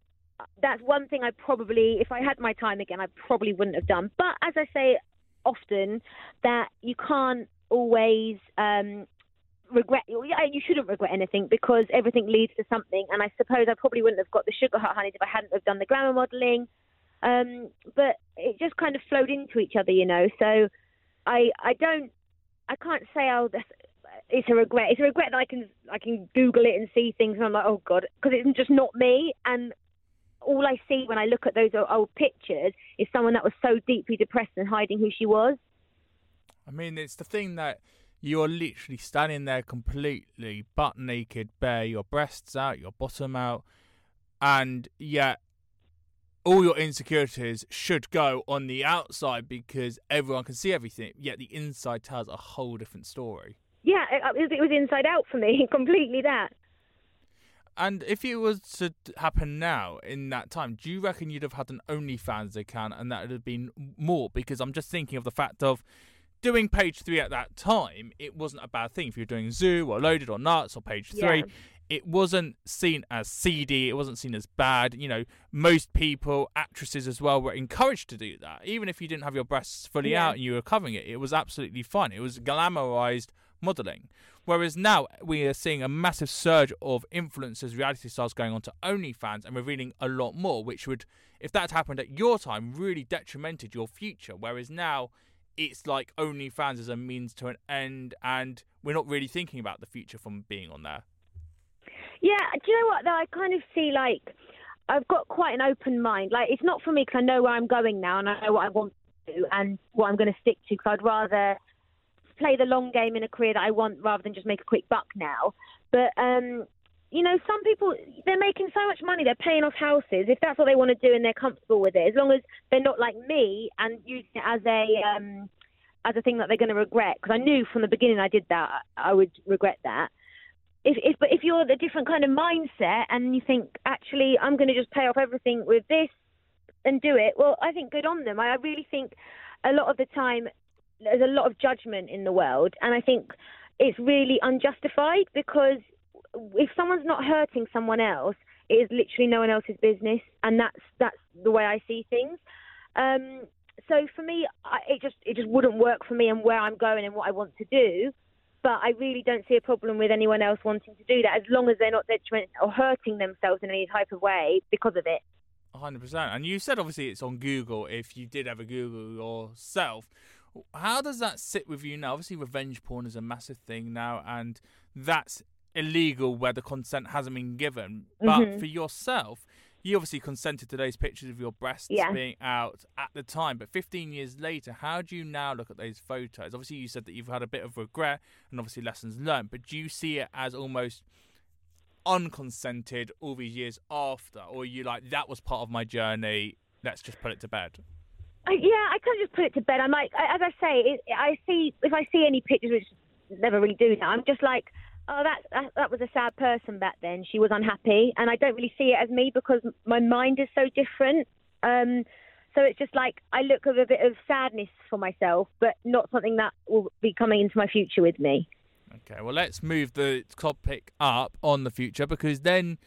that's one thing I probably, if I had my time again, I probably wouldn't have done. But as I say often that you can't always um, regret. You shouldn't regret anything because everything leads to something. And I suppose I probably wouldn't have got the Sugar Hut Honeys if I hadn't have done the glamour modelling. Um, but it just kind of flowed into each other, you know. So I I don't I can't say oh that's, it's a regret. It's a regret that I can I can Google it and see things and I'm like oh god because it's just not me and all I see when I look at those old pictures is someone that was so deeply depressed and hiding who she was. I mean, it's the thing that you're literally standing there completely butt naked, bare, your breasts out, your bottom out, and yet all your insecurities should go on the outside because everyone can see everything, yet the inside tells a whole different story. Yeah, it, uh, it was inside out for me, completely that. And if it was to happen now in that time, do you reckon you'd have had an OnlyFans account and that would have been more? Because I'm just thinking of the fact of doing page three at that time, it wasn't a bad thing. If you're doing Zoo or Loaded or Nuts or page three, yeah. It wasn't seen as seedy. It wasn't seen as bad. You know, most people, actresses as well, were encouraged to do that. Even if you didn't have your breasts fully yeah. out and you were covering it, it was absolutely fine. It was glamorized modeling. Whereas now we are seeing a massive surge of influencers, reality stars going on to OnlyFans and revealing a lot more, which would, if that happened at your time, really detrimented your future. Whereas now it's like OnlyFans as a means to an end, and we're not really thinking about the future from being on there. Yeah, do you know what? Though I kind of see like I've got quite an open mind. Like it's not for me because I know where I'm going now and I know what I want to do and what I'm going to stick to. Because I'd rather play the long game in a career that I want rather than just make a quick buck now. But um, you know, some people they're making so much money, they're paying off houses. If that's what they want to do and they're comfortable with it, as long as they're not like me and using it as a um, as a thing that they're going to regret. Because I knew from the beginning I did that, I would regret that. If, if but if you're a different kind of mindset and you think actually I'm going to just pay off everything with this and do it, well, I think good on them. I really think a lot of the time there's a lot of judgment in the world, and I think it's really unjustified because if someone's not hurting someone else, it is literally no one else's business, and that's that's the way I see things. Um, so for me, I, it just it just wouldn't work for me and where I'm going and what I want to do. But I really don't see a problem with anyone else wanting to do that as long as they're not detrimental or hurting themselves in any type of way because of it. 100%. And you said obviously it's on Google if you did ever Google yourself. How does that sit with you now? Obviously, revenge porn is a massive thing now, and that's illegal where the consent hasn't been given. But mm-hmm. for yourself, you obviously consented to those pictures of your breasts yeah. being out at the time. But 15 years later, how do you now look at those photos? Obviously, you said that you've had a bit of regret and obviously lessons learned. But do you see it as almost unconsented all these years after, or you like that was part of my journey? Let's just put it to bed. Uh, yeah, I of just put it to bed. I'm like, as I say, it, I see if I see any pictures, which never really do that. I'm just like, oh, that, that that was a sad person back then. She was unhappy, and I don't really see it as me because my mind is so different. Um, so it's just like I look with a bit of sadness for myself, but not something that will be coming into my future with me. Okay, well, let's move the topic up on the future because then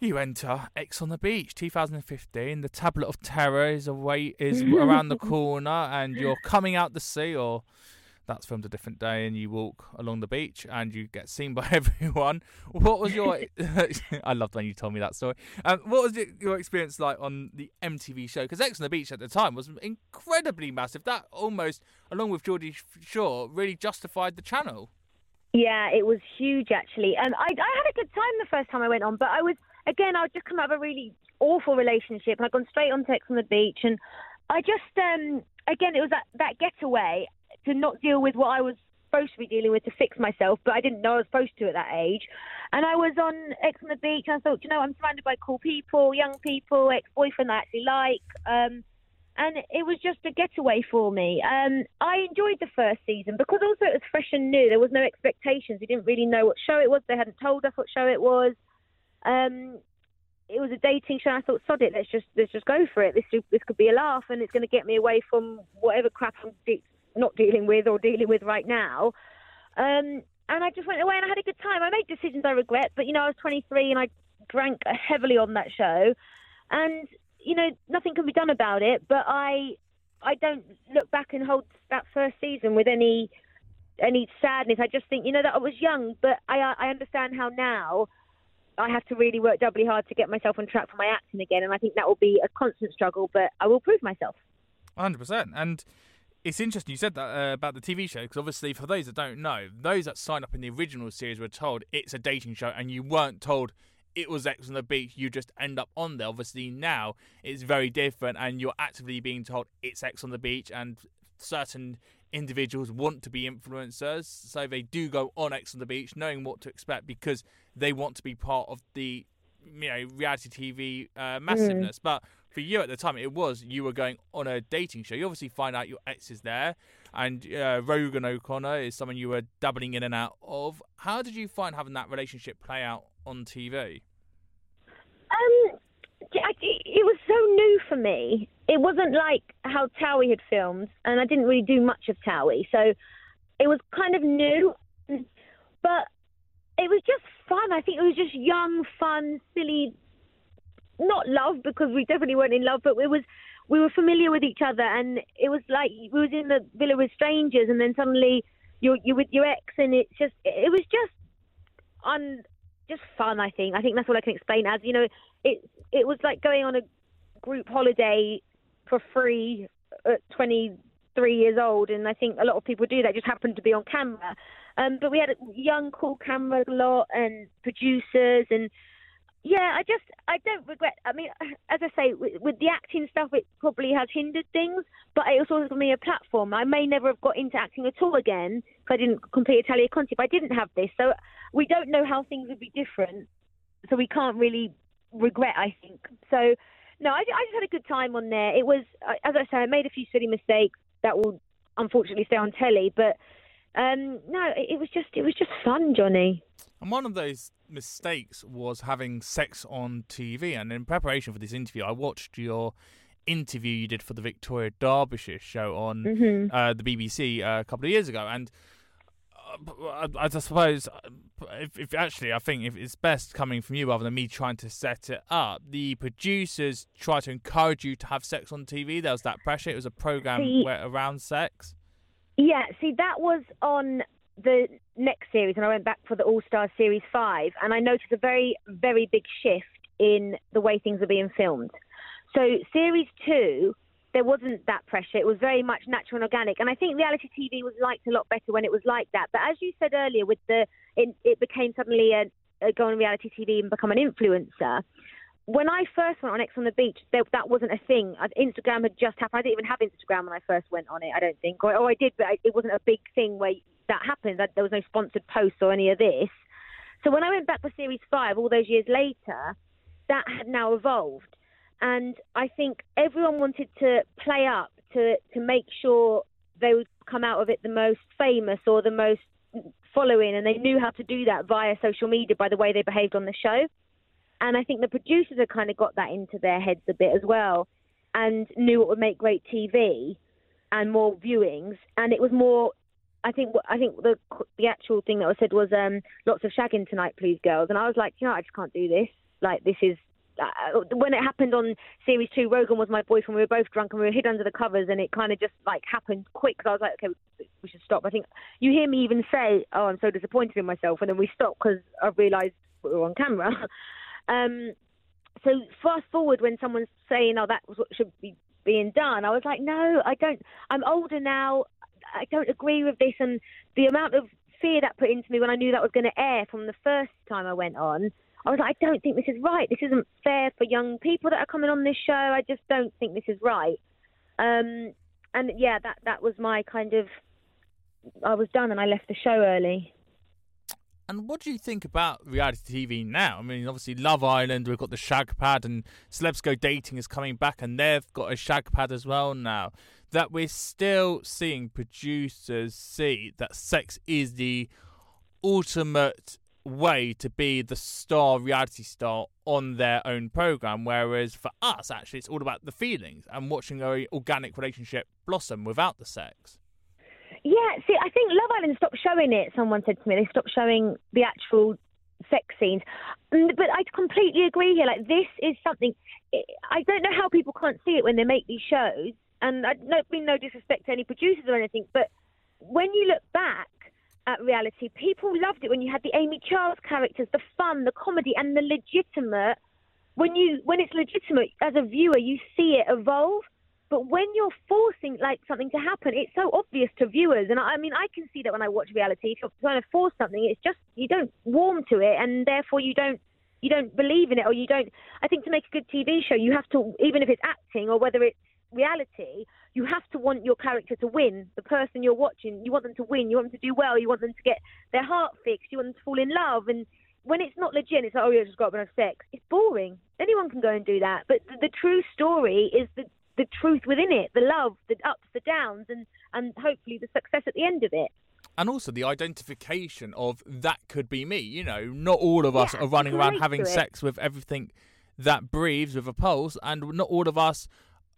you enter Ex on the Beach 2015. The Tablet of Terror is away is around the corner, and you're coming out the sea, or that's filmed a different day, and you walk along the beach, and you get seen by everyone. What was your? I loved when you told me that story. Um, what was it, your experience like on the MTV show? Because Ex on the Beach at the time was incredibly massive. That almost, along with Geordie Shore, really justified the channel. Yeah, it was huge actually, and I, I had a good time the first time I went on, but I was again, I'd just come out of a really awful relationship, and I'd gone straight on Ex on the Beach, and I just, um, again, it was that, that getaway to not deal with what I was supposed to be dealing with to fix myself, but I didn't know I was supposed to at that age. And I was on Ex on the Beach, and I thought, you know, I'm surrounded by cool people, young people, ex-boyfriend I actually like. Um, and it was just a getaway for me. Um, I enjoyed the first season because also it was fresh and new. There was no expectations. We didn't really know what show it was. They hadn't told us what show it was. Um, it was a dating show. I thought, sod it, let's just let's just go for it. This this could be a laugh, and it's going to get me away from whatever crap I'm de- not dealing with or dealing with right now. Um, and I just went away and I had a good time. I made decisions I regret, but you know, I was 23 and I drank heavily on that show, and you know, nothing can be done about it. But I I don't look back and hold that first season with any any sadness. I just think, you know, that I was young, but I I understand how now I have to really work doubly hard to get myself on track for my acting again, and I think that will be a constant struggle. But I will prove myself. Hundred percent, and it's interesting you said that uh, about the TV show because obviously for those that don't know, those that signed up in the original series were told it's a dating show, and you weren't told it was Ex on the Beach. You just end up on there. Obviously now it's very different, and you're actively being told it's Ex on the Beach, and certain individuals want to be influencers, so they do go on Ex on the Beach, knowing what to expect because they want to be part of the you know reality TV uh, massiveness. Mm. But for you at the time, it was you were going on a dating show. You obviously find out your ex is there, and uh, Rogan O'Connor is someone you were dabbling in and out of. How did you find having that relationship play out on TV? Um, it was so new for me. It wasn't like how Towie had filmed, and I didn't really do much of Towie, so it was kind of new. But it was just fun. I think it was just young, fun, silly. Not love because we definitely weren't in love, but it was we were familiar with each other, and it was like we was in the villa with strangers, and then suddenly you're you're with your ex, and it's just it was just un just fun. I think I think that's all I can explain as you know it it was like going on a group holiday for free at 23 years old, and I think a lot of people do that. Just happened to be on camera, um, but we had a young, cool camera lot and producers, and yeah, I just I don't regret. I mean, as I say, with, with the acting stuff, it probably has hindered things, but it also given me a platform. I may never have got into acting at all again if I didn't complete Italia Conti. If I didn't have this, so we don't know how things would be different. So we can't really regret, I think. So, no, I, I just had a good time on there. It was, as I say, I made a few silly mistakes that will unfortunately stay on telly, but um, no, it, it was just it was just fun, Johnny. And one of those mistakes was having sex on TV. And in preparation for this interview, I watched your interview you did for the Victoria Derbyshire show on mm-hmm. uh, the BBC uh, a couple of years ago, and I, I suppose if, if, actually I think if it's best coming from you rather than me trying to set it up. The producers try to encourage you to have sex on TV. There was that pressure. It was a program see, where, around sex. Yeah, see that was on the next series, and I went back for the All Star Series five, and I noticed a very very big shift in the way things are being filmed. So series two there wasn't that pressure. It was very much natural and organic. And I think reality TV was liked a lot better when it was like that. But as you said earlier, with the it, it became suddenly a, a go on reality TV and become an influencer. When I first went on Ex on the Beach, there, that wasn't a thing. Instagram had just happened. I didn't even have Instagram when I first went on it. I don't think, or, or I did, but it wasn't a big thing where that happened. There was no sponsored posts or any of this. So when I went back for Series Five, all those years later, that had now evolved and I think everyone wanted to play up to to make sure they would come out of it the most famous or the most following, and they knew how to do that via social media by the way they behaved on the show. And I think the producers had kind of got that into their heads a bit as well, and knew it would make great TV and more viewings. And it was more. I think I think the the actual thing that was said was um, lots of shagging tonight, please, girls. And I was like, you know, I just can't do this. Like this is uh, when it happened on series two, Rogan was my boyfriend. We were both drunk and we were hid under the covers, and it kind of just like happened quick. So I was like, okay, we should stop. I think you hear me even say, "Oh, I'm so disappointed in myself," and then we stopped because I realised we were on camera. um, so fast forward when someone's saying, "Oh, that was what should be being done," I was like, "No, I don't. I'm older now. I don't agree with this." And the amount of fear that put into me when I knew that was going to air from the first time I went on I was like, I don't think this is right. This isn't fair for young people that are coming on this show. I just don't think this is right. Um, and yeah, that that was my kind of. I was done and I left the show early. And what do you think about reality TV now? I mean, obviously, Love Island, we've got the Shag Pad, and Celebs Go Dating is coming back, and they've got a Shag Pad as well now. That we're still seeing producers see that sex is the ultimate way to be the star reality star on their own program whereas for us actually it's all about the feelings and watching a organic relationship blossom without the sex yeah see i think love island stopped showing it someone said to me they stopped showing the actual sex scenes mm, but i completely agree here like this is something i don't know how people can't see it when they make these shows and i don't mean no disrespect to any producers or anything but when you look back at reality. People loved it when you had the Amy Childs characters, the fun, the comedy, and the legitimate. When you when it's legitimate as a viewer, you see it evolve. But when you're forcing like something to happen, it's so obvious to viewers. And I, mean, I can see that when I watch reality. If you're trying to force something, it's just you don't warm to it, and therefore you don't you don't believe in it, or you don't. I think to make a good TV show, you have to even if it's acting or whether it's reality, you have to want your character to win. The person you're watching, you want them to win. You want them to do well. You want them to get their heart fixed. You want them to fall in love. And when it's not legit, it's like, oh, you just got to have sex. It's boring. Anyone can go and do that. But the, the true story is the the truth within it, the love, the ups, the downs, and and hopefully the success at the end of it and also the identification of that could be me. You know, not all of us yeah, are running around having sex with everything that breathes with a pulse, and not all of us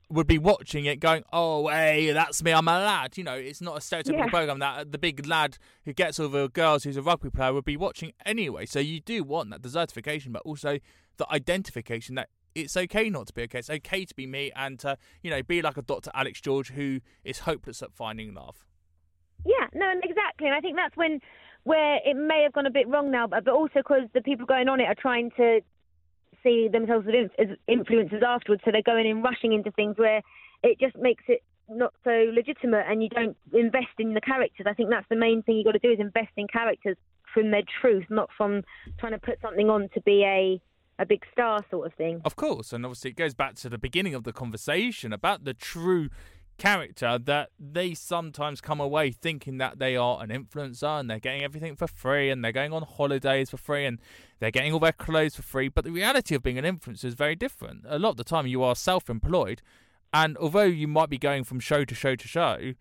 would be watching it going, oh, hey, that's me, I'm a lad. You know, it's not a stereotypical yeah. program that the big lad who gets all the girls who's a rugby player would be watching anyway. So you do want that desertification, but also the identification that it's okay not to be okay. It's okay to be me and to, you know, be like a Dr. Alex George who is hopeless at finding love. Yeah, no, exactly. And I think that's when where it may have gone a bit wrong now, but, but also because the people going on it are trying to see themselves as influencers afterwards, so they're going in rushing into things where it just makes it not so legitimate, and you don't invest in the characters. I think that's the main thing you've got to do is invest in characters from their truth, not from trying to put something on to be a a big star sort of thing. Of course, and obviously it goes back to the beginning of the conversation about the true character that they sometimes come away thinking that they are an influencer and they're getting everything for free and they're going on holidays for free and they're getting all their clothes for free. But the reality of being an influencer is very different. A lot of the time, you are self employed, and although you might be going from show to show to show,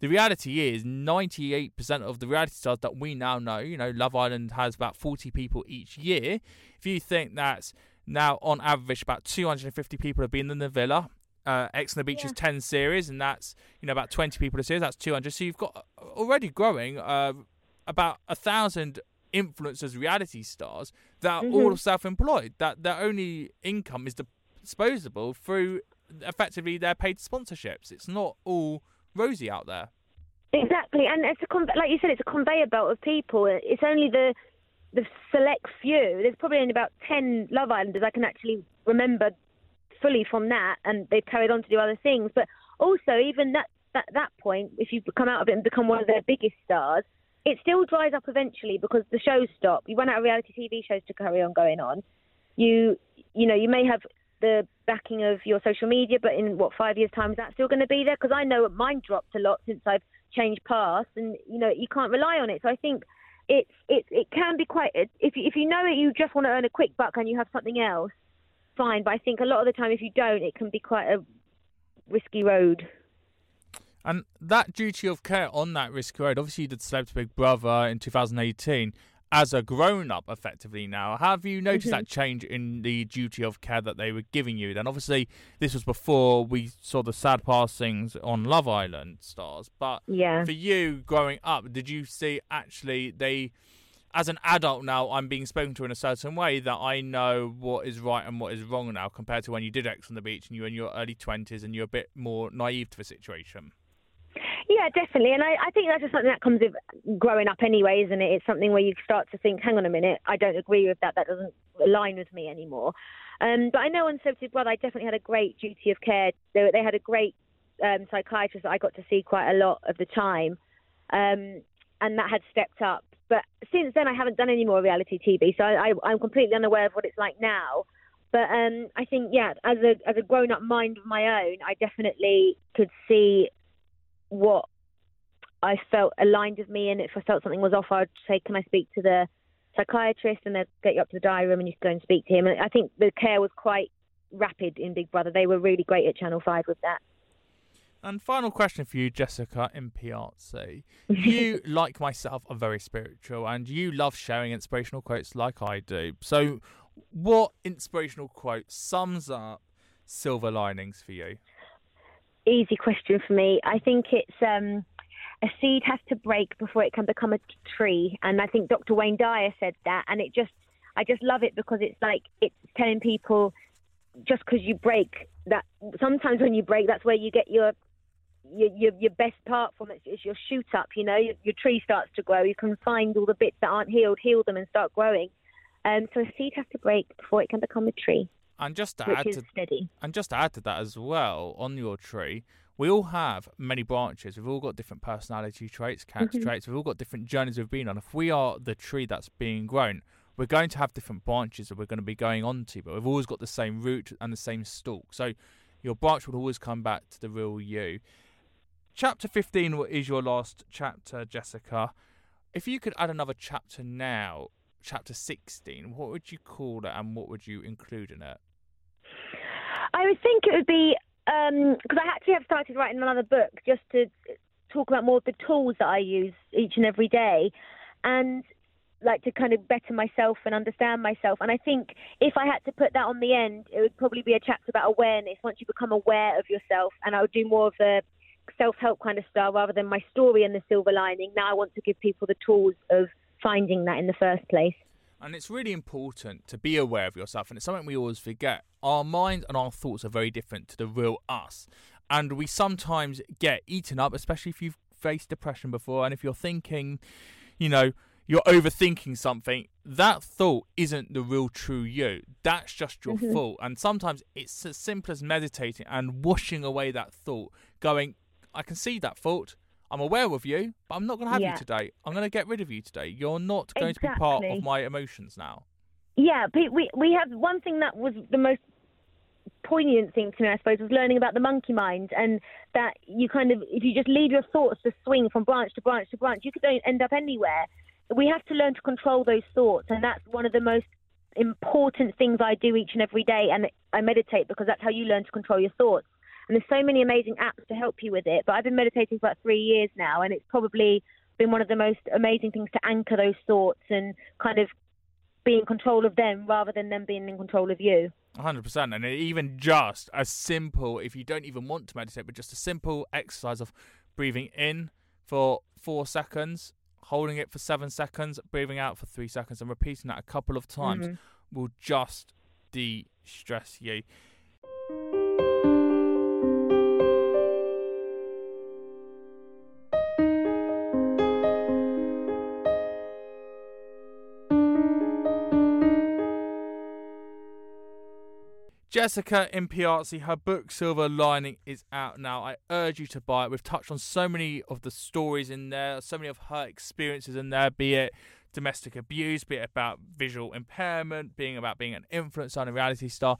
the reality is 98% of the reality stars that we now know, you know, Love Island has about 40 people each year. If you think that's now on average about 250 people have been in the villa uh, Ex on the Beach yeah. is 10 series, and that's you know about 20 people a series. That's 200. So you've got uh, already growing uh, about a thousand influencers, reality stars that are mm-hmm. all self-employed. That their only income is disposable through effectively their paid sponsorships. It's not all rosy out there. Exactly, and it's a like you said, it's a conveyor belt of people. It's only the the select few. There's probably only about ten Love Islanders I can actually remember fully from that, and they've carried on to do other things. But also, even that that that point, if you come out of it and become one of their biggest stars, it still dries up eventually because the shows stop. You run out of reality TV shows to carry on going on. You you know you may have the backing of your social media, but in what five years' time is that still going to be there? Because I know mine dropped a lot since I've changed paths, and you know you can't rely on it. So I think it's it it can be quite if you, if you know it, you just want to earn a quick buck and you have something else fine. But I think a lot of the time, if you don't, it can be quite a risky road. And that duty of care on that risky road, obviously you did Celebrity Big Brother in 2018 as a grown up effectively now. Have you noticed Mm-hmm. that change in the duty of care that they were giving you? Then obviously this was before we saw the sad passings on Love Island stars. But Yeah. for you growing up, did you see actually they as an adult now I'm being spoken to in a certain way that I know what is right and what is wrong now compared to when you did Ex on the Beach and you were in your early twenties and you're a bit more naive to the situation. Yeah, definitely. And I, I think that's just something that comes with growing up anyway, isn't it? It's something where you start to think, hang on a minute, I don't agree with that. That doesn't align with me anymore. Um, but I know on Celebrity Brother, I definitely had a great duty of care. They, they had a great um, psychiatrist that I got to see quite a lot of the time. Um, and that had stepped up. But since then, I haven't done any more reality TV. So I, I, I'm completely unaware of what it's like now. But um, I think, yeah, as a as a grown up mind of my own, I definitely could see what I felt aligned with me, and if I felt something was off, I'd say, "Can I speak to the psychiatrist?" And they'd get you up to the diary room, and you could go and speak to him. And I think the care was quite rapid in Big Brother. They were really great at Channel Five with that. And final question for you, Jessica Impiazzi. You, like myself, are very spiritual and you love sharing inspirational quotes like I do. So, what inspirational quote sums up silver linings for you? Easy question for me. I think it's um, a seed has to break before it can become a tree, and I think Dr. Wayne Dyer said that, and it just, I just love it because it's like it's telling people just because you break that sometimes when you break that's where you get your your your, your best part from. It is your shoot up you know your, your tree starts to grow. You can find all the bits that aren't healed heal them and start growing. Um, so a seed has to break before it can become a tree And just to add to steady and just to add to that as well, on your tree, we all have many branches. We've all got different personality traits, character mm-hmm. traits. We've all got different journeys we've been on. If we are the tree that's being grown, we're going to have different branches that we're going to be going on to, but we've always got the same root and the same stalk. So your branch will always come back to the real you. Chapter 15 is your last chapter, Jessica. If you could add another chapter now, chapter 16, what would you call it and what would you include in it? I would think it would be um, because I actually have started writing another book just to talk about more of the tools that I use each and every day, and like to kind of better myself and understand myself. And I think if I had to put that on the end, it would probably be a chapter about awareness. Once you become aware of yourself, and I would do more of the self-help kind of style rather than my story and the silver lining. Now I want to give people the tools of finding that in the first place. And it's really important to be aware of yourself, and it's something we always forget. Our mind and our thoughts are very different to the real us. And we sometimes get eaten up, especially if you've faced depression before, and if you're thinking, you know, you're overthinking something, that thought isn't the real true you. That's just your mm-hmm. thought. And sometimes it's as simple as meditating and washing away that thought, going, I can see that thought. I'm aware of you, but I'm not going to have Yeah. you today. I'm going to get rid of you today. You're not going to be part of my emotions now. Yeah, we we have one thing that was the most poignant thing to me, I suppose, was learning about the monkey mind and that you kind of if you just leave your thoughts to swing from branch to branch to branch, you could end up anywhere. We have to learn to control those thoughts, and that's one of the most important things I do each and every day. And I meditate because that's how you learn to control your thoughts. And there's so many amazing apps to help you with it. But I've been meditating for about three years now, and it's probably been one of the most amazing things to anchor those thoughts and kind of be in control of them rather than them being in control of you. 100%. And even just as simple, if you don't even want to meditate, but just a simple exercise of breathing in for four seconds, holding it for seven seconds, breathing out for three seconds, and repeating that a couple of times Mhm. will just de stress you. Jessica Impiazzi, her book Silver Lining is out now. I urge you to buy it. We've touched on so many of the stories in there, so many of her experiences in there, be it domestic abuse, be it about visual impairment, being about being an influencer and a reality star.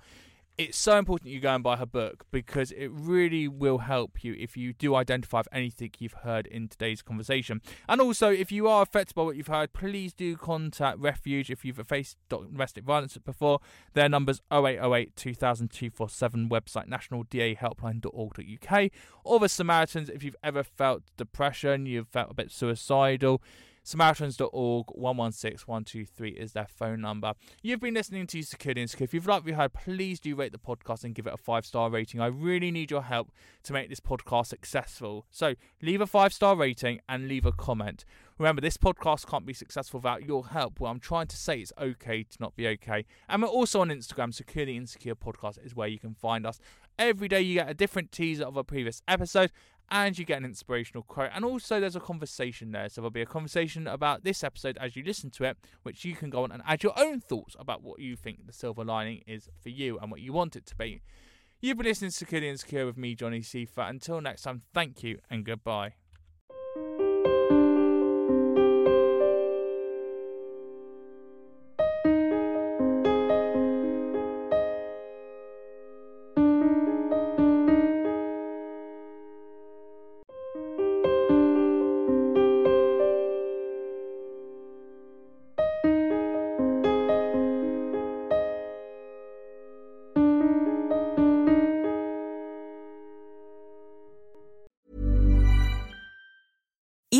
It's so important you go and buy her book because it really will help you if you do identify anything you've heard in today's conversation. And also, if you are affected by what you've heard, please do contact Refuge if you've faced domestic violence before. Their numbers 0808 2000 247, website nationaldahelpline.org.uk, or the Samaritans if you've ever felt depression, you've felt a bit suicidal Samaritans.org 116123 is their phone number. You've been listening to Security Insecure. If you've liked what you heard, please do rate the podcast and give it a five star rating. I really need your help to make this podcast successful. So leave a five star rating and leave a comment. Remember, this podcast can't be successful without your help. What I'm trying to say is okay to not be okay. And we're also on Instagram. Security Insecure Podcast is where you can find us. Every day you get a different teaser of a previous episode and you get an inspirational quote. And also, there's a conversation there. So, there'll be a conversation about this episode as you listen to it, which you can go on and add your own thoughts about what you think the silver lining is for you and what you want it to be. You've been listening to Security Insecure with me, Johnny Seifert. Until next time, thank you and goodbye.